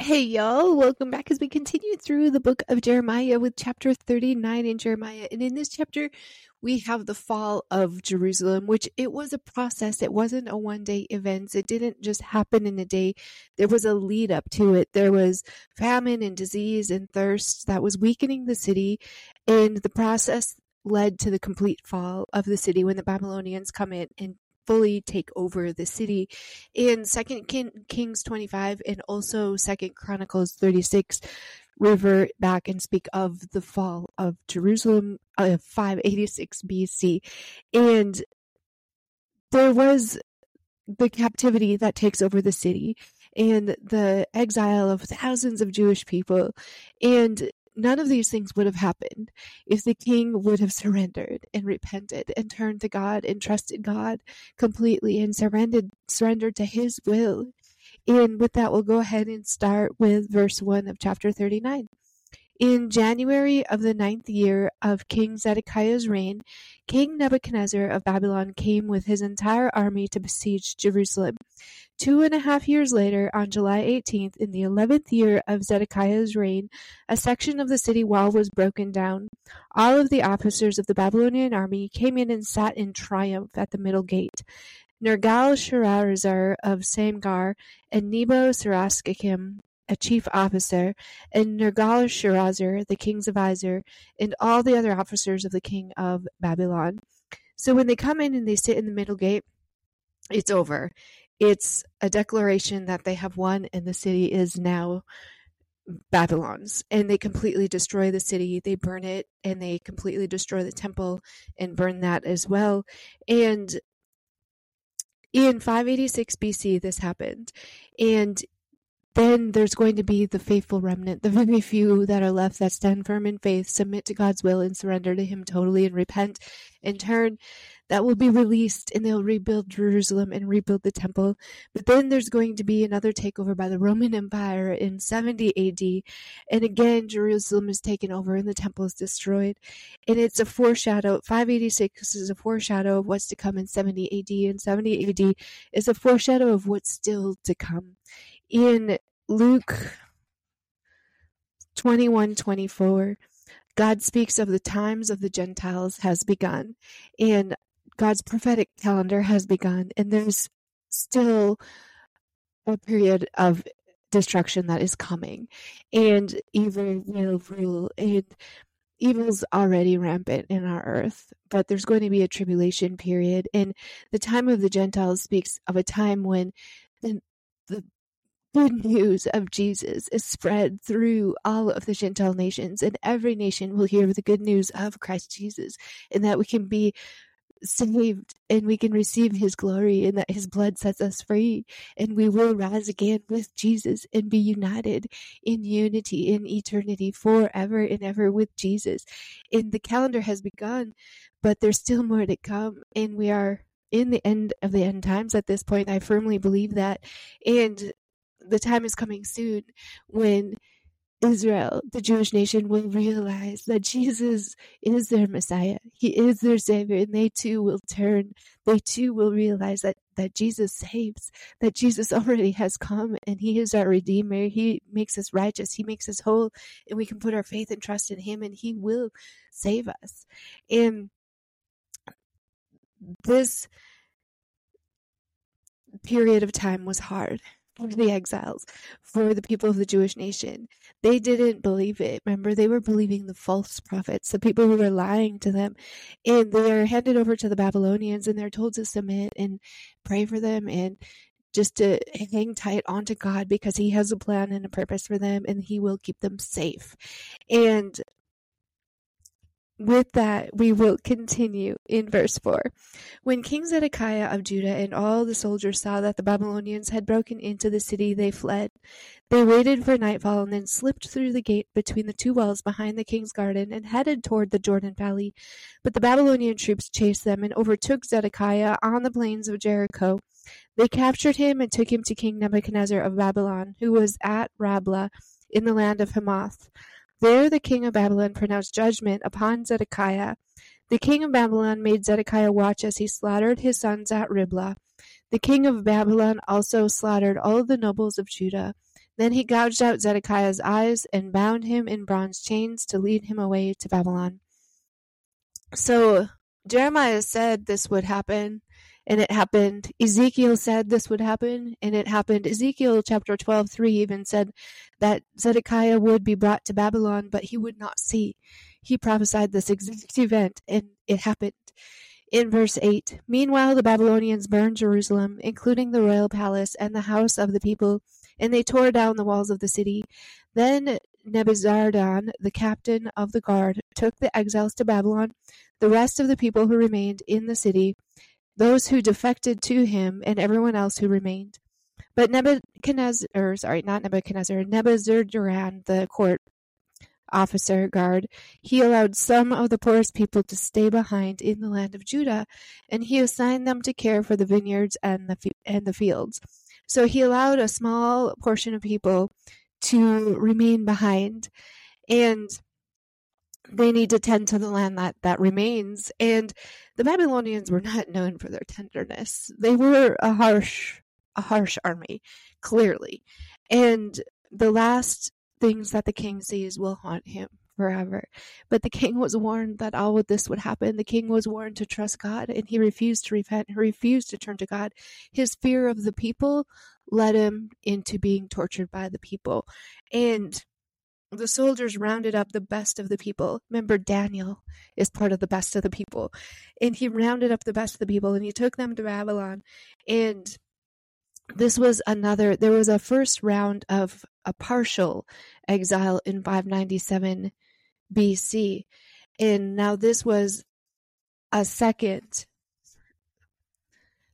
Hey y'all, welcome back as we continue through the book of Jeremiah with chapter 39 in Jeremiah. And in this chapter, we have the fall of Jerusalem, which it was a process. It wasn't a one day event. It didn't just happen in a day. There was a lead up to it. There was famine and disease and thirst that was weakening the city. And the process led to the complete fall of the city when the Babylonians come in and fully take over the city. In Second Kings 25 and also Second Chronicles 36 revert back and speak of the fall of Jerusalem of uh, 586 BC. And there was the captivity that takes over the city and the exile of thousands of Jewish people. And None of these things would have happened if the king would have surrendered and repented and turned to God and trusted God completely and surrendered surrendered to his will. And with that, we'll go ahead and start with verse 1 of chapter 39. In January of the ninth year of King Zedekiah's reign, King Nebuchadnezzar of Babylon came with his entire army to besiege Jerusalem. Two and a half years later, on July 18th, in the eleventh year of Zedekiah's reign, a section of the city wall was broken down. All of the officers of the Babylonian army came in and sat in triumph at the middle gate. Nergal-Sharezer of Samgar and Nebo-Sarsekim a chief officer, and Nergal-Sharezer, the king's adviser, and all the other officers of the king of Babylon. So when they come in and they sit in the middle gate, it's over. It's a declaration that they have won and the city is now Babylon's. And they completely destroy the city. They burn it and they completely destroy the temple and burn that as well. And in 586 BC, this happened. And then there's going to be the faithful remnant, the very few that are left that stand firm in faith, submit to God's will, and surrender to Him totally and repent in turn. That will be released and they'll rebuild Jerusalem and rebuild the temple. But then there's going to be another takeover by the Roman Empire in 70 AD. And again, Jerusalem is taken over and the temple is destroyed. And it's a foreshadow. 586 is a foreshadow of what's to come in 70 AD. And 70 AD is a foreshadow of what's still to come in Luke 21 24, God speaks of the times of the Gentiles has begun, and God's prophetic calendar has begun, and there's still a period of destruction that is coming, and evil will rule, and evil's already rampant in our earth, but there's going to be a tribulation period, and the time of the Gentiles speaks of a time when good news of Jesus is spread through all of the Gentile nations, and every nation will hear the good news of Christ Jesus, and that we can be saved and we can receive his glory and that his blood sets us free and we will rise again with Jesus and be united in unity in eternity forever and ever with Jesus. And the calendar has begun, but there's still more to come and we are in the end of the end times at this point. I firmly believe that. And the time is coming soon when Israel, the Jewish nation, will realize that Jesus is their Messiah. He is their Savior, and they too will turn. They too will realize that, that Jesus saves, that Jesus already has come, and He is our Redeemer. He makes us righteous, He makes us whole, and we can put our faith and trust in Him, and He will save us. And this period of time was hard for the exiles, for the people of the Jewish nation. They didn't believe it. Remember, they were believing the false prophets, the people who were lying to them. And they are handed over to the Babylonians and they're told to submit and pray for them and just to hang tight onto God because He has a plan and a purpose for them and He will keep them safe. And with that, we will continue in verse 4. When King Zedekiah of Judah and all the soldiers saw that the Babylonians had broken into the city, they fled. They waited for nightfall and then slipped through the gate between the two walls behind the king's garden and headed toward the Jordan Valley. But the Babylonian troops chased them and overtook Zedekiah on the plains of Jericho. They captured him and took him to King Nebuchadnezzar of Babylon, who was at Riblah in the land of Hamath. There the king of Babylon pronounced judgment upon Zedekiah. The king of Babylon made Zedekiah watch as he slaughtered his sons at Riblah. The king of Babylon also slaughtered all the nobles of Judah. Then he gouged out Zedekiah's eyes and bound him in bronze chains to lead him away to Babylon. So Jeremiah said this would happen, and it happened. Ezekiel said this would happen, and it happened. Ezekiel chapter 12, 3 even said that Zedekiah would be brought to Babylon, but he would not see. He prophesied this exact event, and it happened. In verse 8, meanwhile the Babylonians burned Jerusalem, including the royal palace and the house of the people and they tore down the walls of the city. Then Nebuzaradan, the captain of the guard, took the exiles to Babylon, the rest of the people who remained in the city, those who defected to him, and everyone else who remained. But Nebuchadnezzar, or sorry, not Nebuchadnezzar, Nebuzaradan, the court officer guard, he allowed some of the poorest people to stay behind in the land of Judah, and he assigned them to care for the vineyards and the and the fields. So he allowed a small portion of people to remain behind and they need to tend to the land that, that remains. And the Babylonians were not known for their tenderness. They were a harsh, a harsh army, clearly. And the last things that the king sees will haunt him forever. But the king was warned that all of this would happen. The king was warned to trust God, and he refused to repent. He refused to turn to God. His fear of the people led him into being tortured by the people. And the soldiers rounded up the best of the people. Remember, Daniel is part of the best of the people. And he rounded up the best of the people and he took them to Babylon. And this was another, there was a first round of a partial exile in 597 BC. And now this was a second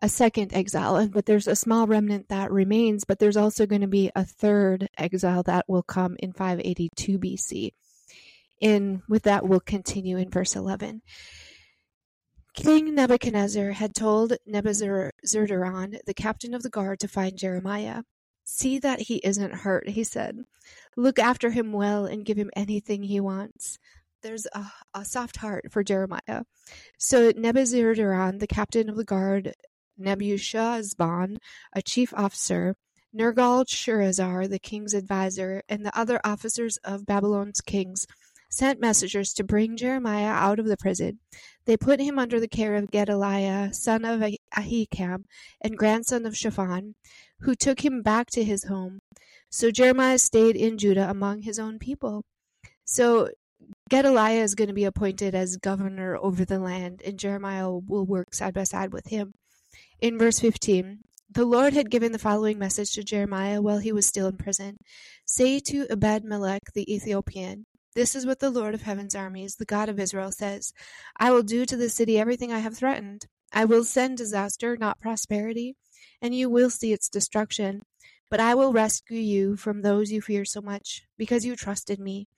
a second exile, but there's a small remnant that remains, but there's also going to be a third exile that will come in 582 BC. And with that, we'll continue in verse 11. King Nebuchadnezzar had told Nebuzaradan, the captain of the guard, to find Jeremiah. See that he isn't hurt, he said. Look after him well and give him anything he wants. There's a, a soft heart for Jeremiah. So Nebuzaradan, the captain of the guard, Nebuchadnezzar, a chief officer, Nergal-Sharezer, the king's adviser, and the other officers of Babylon's kings sent messengers to bring Jeremiah out of the prison. They put him under the care of Gedaliah, son of Ahikam, and grandson of Shaphan, who took him back to his home. So Jeremiah stayed in Judah among his own people. So Gedaliah is going to be appointed as governor over the land, and Jeremiah will work side by side with him. In verse 15, the Lord had given the following message to Jeremiah while he was still in prison Say to Ebed Melech the Ethiopian, This is what the Lord of heaven's armies, the God of Israel, says I will do to the city everything I have threatened. I will send disaster, not prosperity and you will see its destruction. But I will rescue you from those you fear so much, because you trusted me.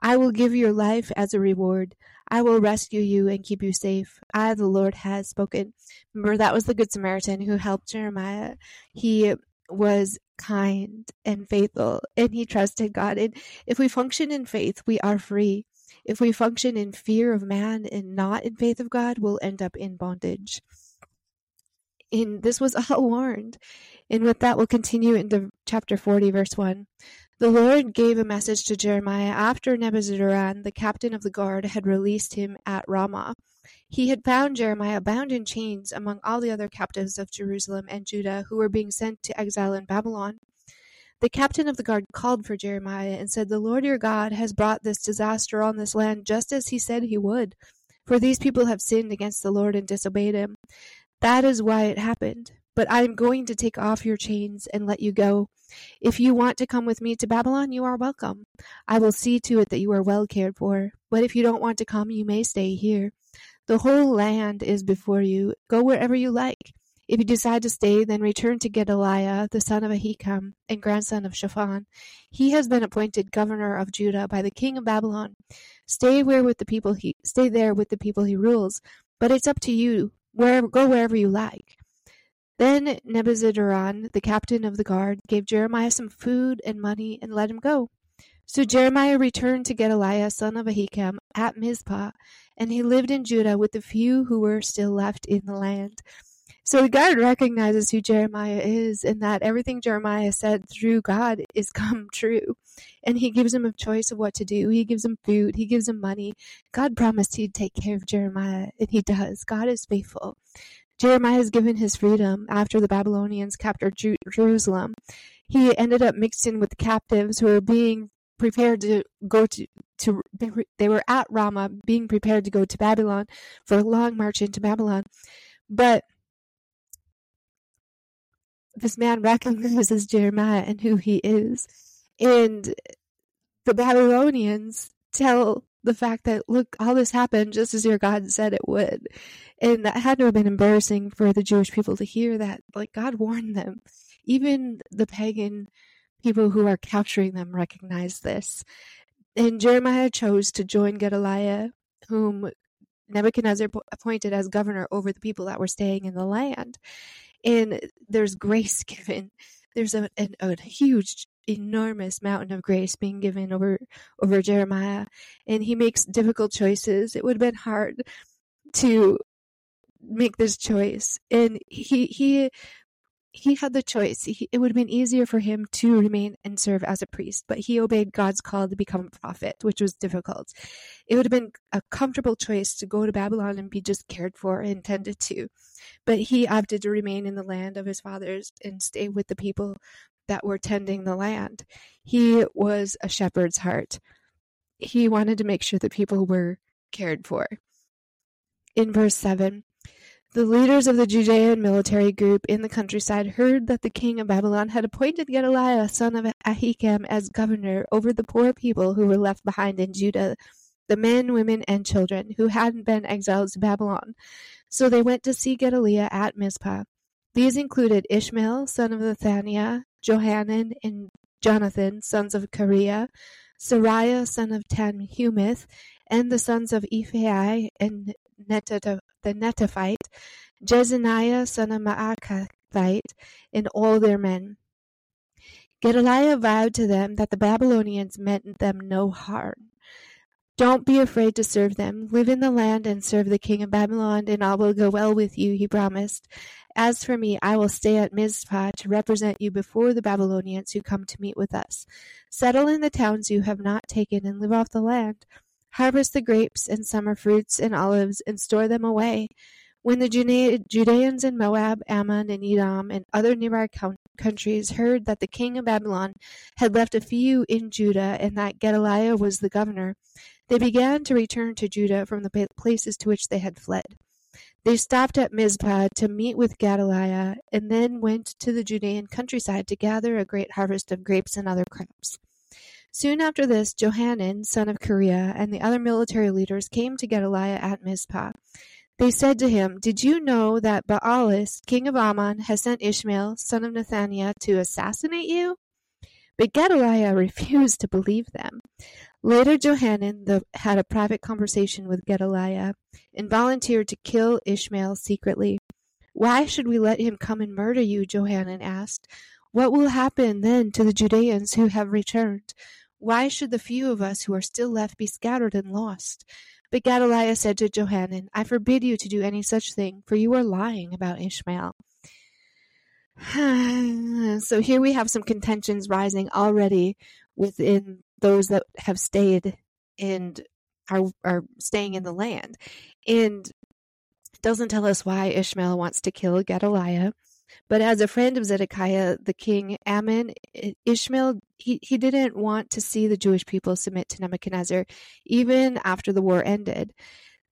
I will give your life as a reward. I will rescue you and keep you safe. I, the Lord, has spoken. Remember, that was the Good Samaritan who helped Jeremiah. He was kind and faithful, and he trusted God. And if we function in faith, we are free. If we function in fear of man and not in faith of God, we'll end up in bondage in this was all warned. And with that, we'll continue into chapter 40, verse 1. The Lord gave a message to Jeremiah after Nebuzaradan, the captain of the guard, had released him at Ramah. He had found Jeremiah bound in chains among all the other captives of Jerusalem and Judah who were being sent to exile in Babylon. The captain of the guard called for Jeremiah and said, The Lord your God has brought this disaster on this land just as he said he would. For these people have sinned against the Lord and disobeyed him. That is why it happened. But I am going to take off your chains and let you go. If you want to come with me to Babylon, you are welcome. I will see to it that you are well cared for. But if you don't want to come, you may stay here. The whole land is before you. Go wherever you like. If you decide to stay, then return to Gedaliah, the son of Ahikam, and grandson of Shaphan. He has been appointed governor of Judah by the king of Babylon. Stay where with the people he stay there with the people he rules. But it's up to you wherever, go wherever you like. Then Nebuzaradan, the captain of the guard, gave Jeremiah some food and money and let him go. So Jeremiah returned to Gedaliah, son of Ahikam, at Mizpah, and he lived in Judah with the few who were still left in the land. So the guard recognizes who Jeremiah is and that everything Jeremiah said through God is come true. And he gives him a choice of what to do. He gives him food. He gives him money. God promised he'd take care of Jeremiah and he does. God is faithful. Jeremiah is given his freedom after the Babylonians captured Jerusalem. He ended up mixed in with the captives who were being prepared to go to, to they were at Ramah being prepared to go to Babylon for a long march into Babylon. But this man recognizes Jeremiah and who he is. And the Babylonians tell the fact that, look, all this happened just as your God said it would. And that had to have been embarrassing for the Jewish people to hear that. Like, God warned them. Even the pagan people who are capturing them recognize this. And Jeremiah chose to join Gedaliah, whom Nebuchadnezzar appointed as governor over the people that were staying in the land and there's grace given. There's a, a, a huge enormous mountain of grace being given over over Jeremiah and he makes difficult choices. It would have been hard to make this choice and he he he had the choice. He, it would have been easier for him to remain and serve as a priest, but he obeyed God's call to become a prophet, which was difficult. It would have been a comfortable choice to go to Babylon and be just cared for and tended to, but he opted to remain in the land of his fathers and stay with the people that were tending the land. He was a shepherd's heart. He wanted to make sure that people were cared for. In verse 7, the leaders of the Judean military group in the countryside heard that the king of Babylon had appointed Gedaliah, son of Ahikam, as governor over the poor people who were left behind in Judah, the men, women, and children who hadn't been exiled to Babylon. So they went to see Gedaliah at Mizpah. These included Ishmael, son of Nethaniah, Johanan and Jonathan, sons of Kareah, Seraiah, son of Tanhumeth, and the sons of Ephai and the Netophite, Jezaniah son of Maacathite, and all their men. Gedaliah vowed to them that the Babylonians meant them no harm. Don't be afraid to serve them. Live in the land and serve the king of Babylon, and all will go well with you, he promised. As for me, I will stay at Mizpah to represent you before the Babylonians who come to meet with us. Settle in the towns you have not taken and live off the land. Harvest the grapes and summer fruits and olives and store them away. When the Judeans in Moab, Ammon, and Edom, and other nearby countries heard that the king of Babylon had left a few in Judah and that Gedaliah was the governor, they began to return to Judah from the places to which they had fled. They stopped at Mizpah to meet with Gedaliah and then went to the Judean countryside to gather a great harvest of grapes and other crops. Soon after this, Johanan, son of Kareah, and the other military leaders came to Gedaliah at Mizpah. They said to him, Did you know that Baalis, king of Ammon, has sent Ishmael, son of Nethaniah, to assassinate you? But Gedaliah refused to believe them. Later, Johanan the, had a private conversation with Gedaliah and volunteered to kill Ishmael secretly. Why should we let him come and murder you? Johanan asked. What will happen then to the Judeans who have returned? Why should the few of us who are still left be scattered and lost? But Gedaliah said to Johanan, I forbid you to do any such thing, for you are lying about Ishmael. so here we have some contentions rising already within those that have stayed and are are staying in the land. And doesn't tell us why Ishmael wants to kill Gedaliah. But as a friend of Zedekiah, the king, Amon, Ishmael, he, he didn't want to see the Jewish people submit to Nebuchadnezzar, even after the war ended.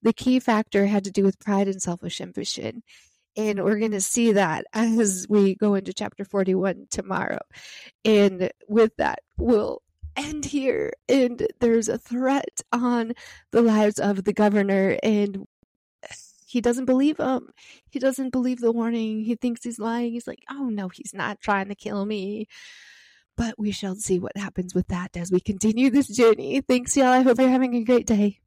The key factor had to do with pride and selfish ambition. And we're going to see that as we go into chapter 41 tomorrow. And with that, we'll end here. And there's a threat on the lives of the governor. And he doesn't believe him. He doesn't believe the warning. He thinks he's lying. He's like, oh no, he's not trying to kill me. But we shall see what happens with that as we continue this journey. Thanks, y'all. I hope you're having a great day.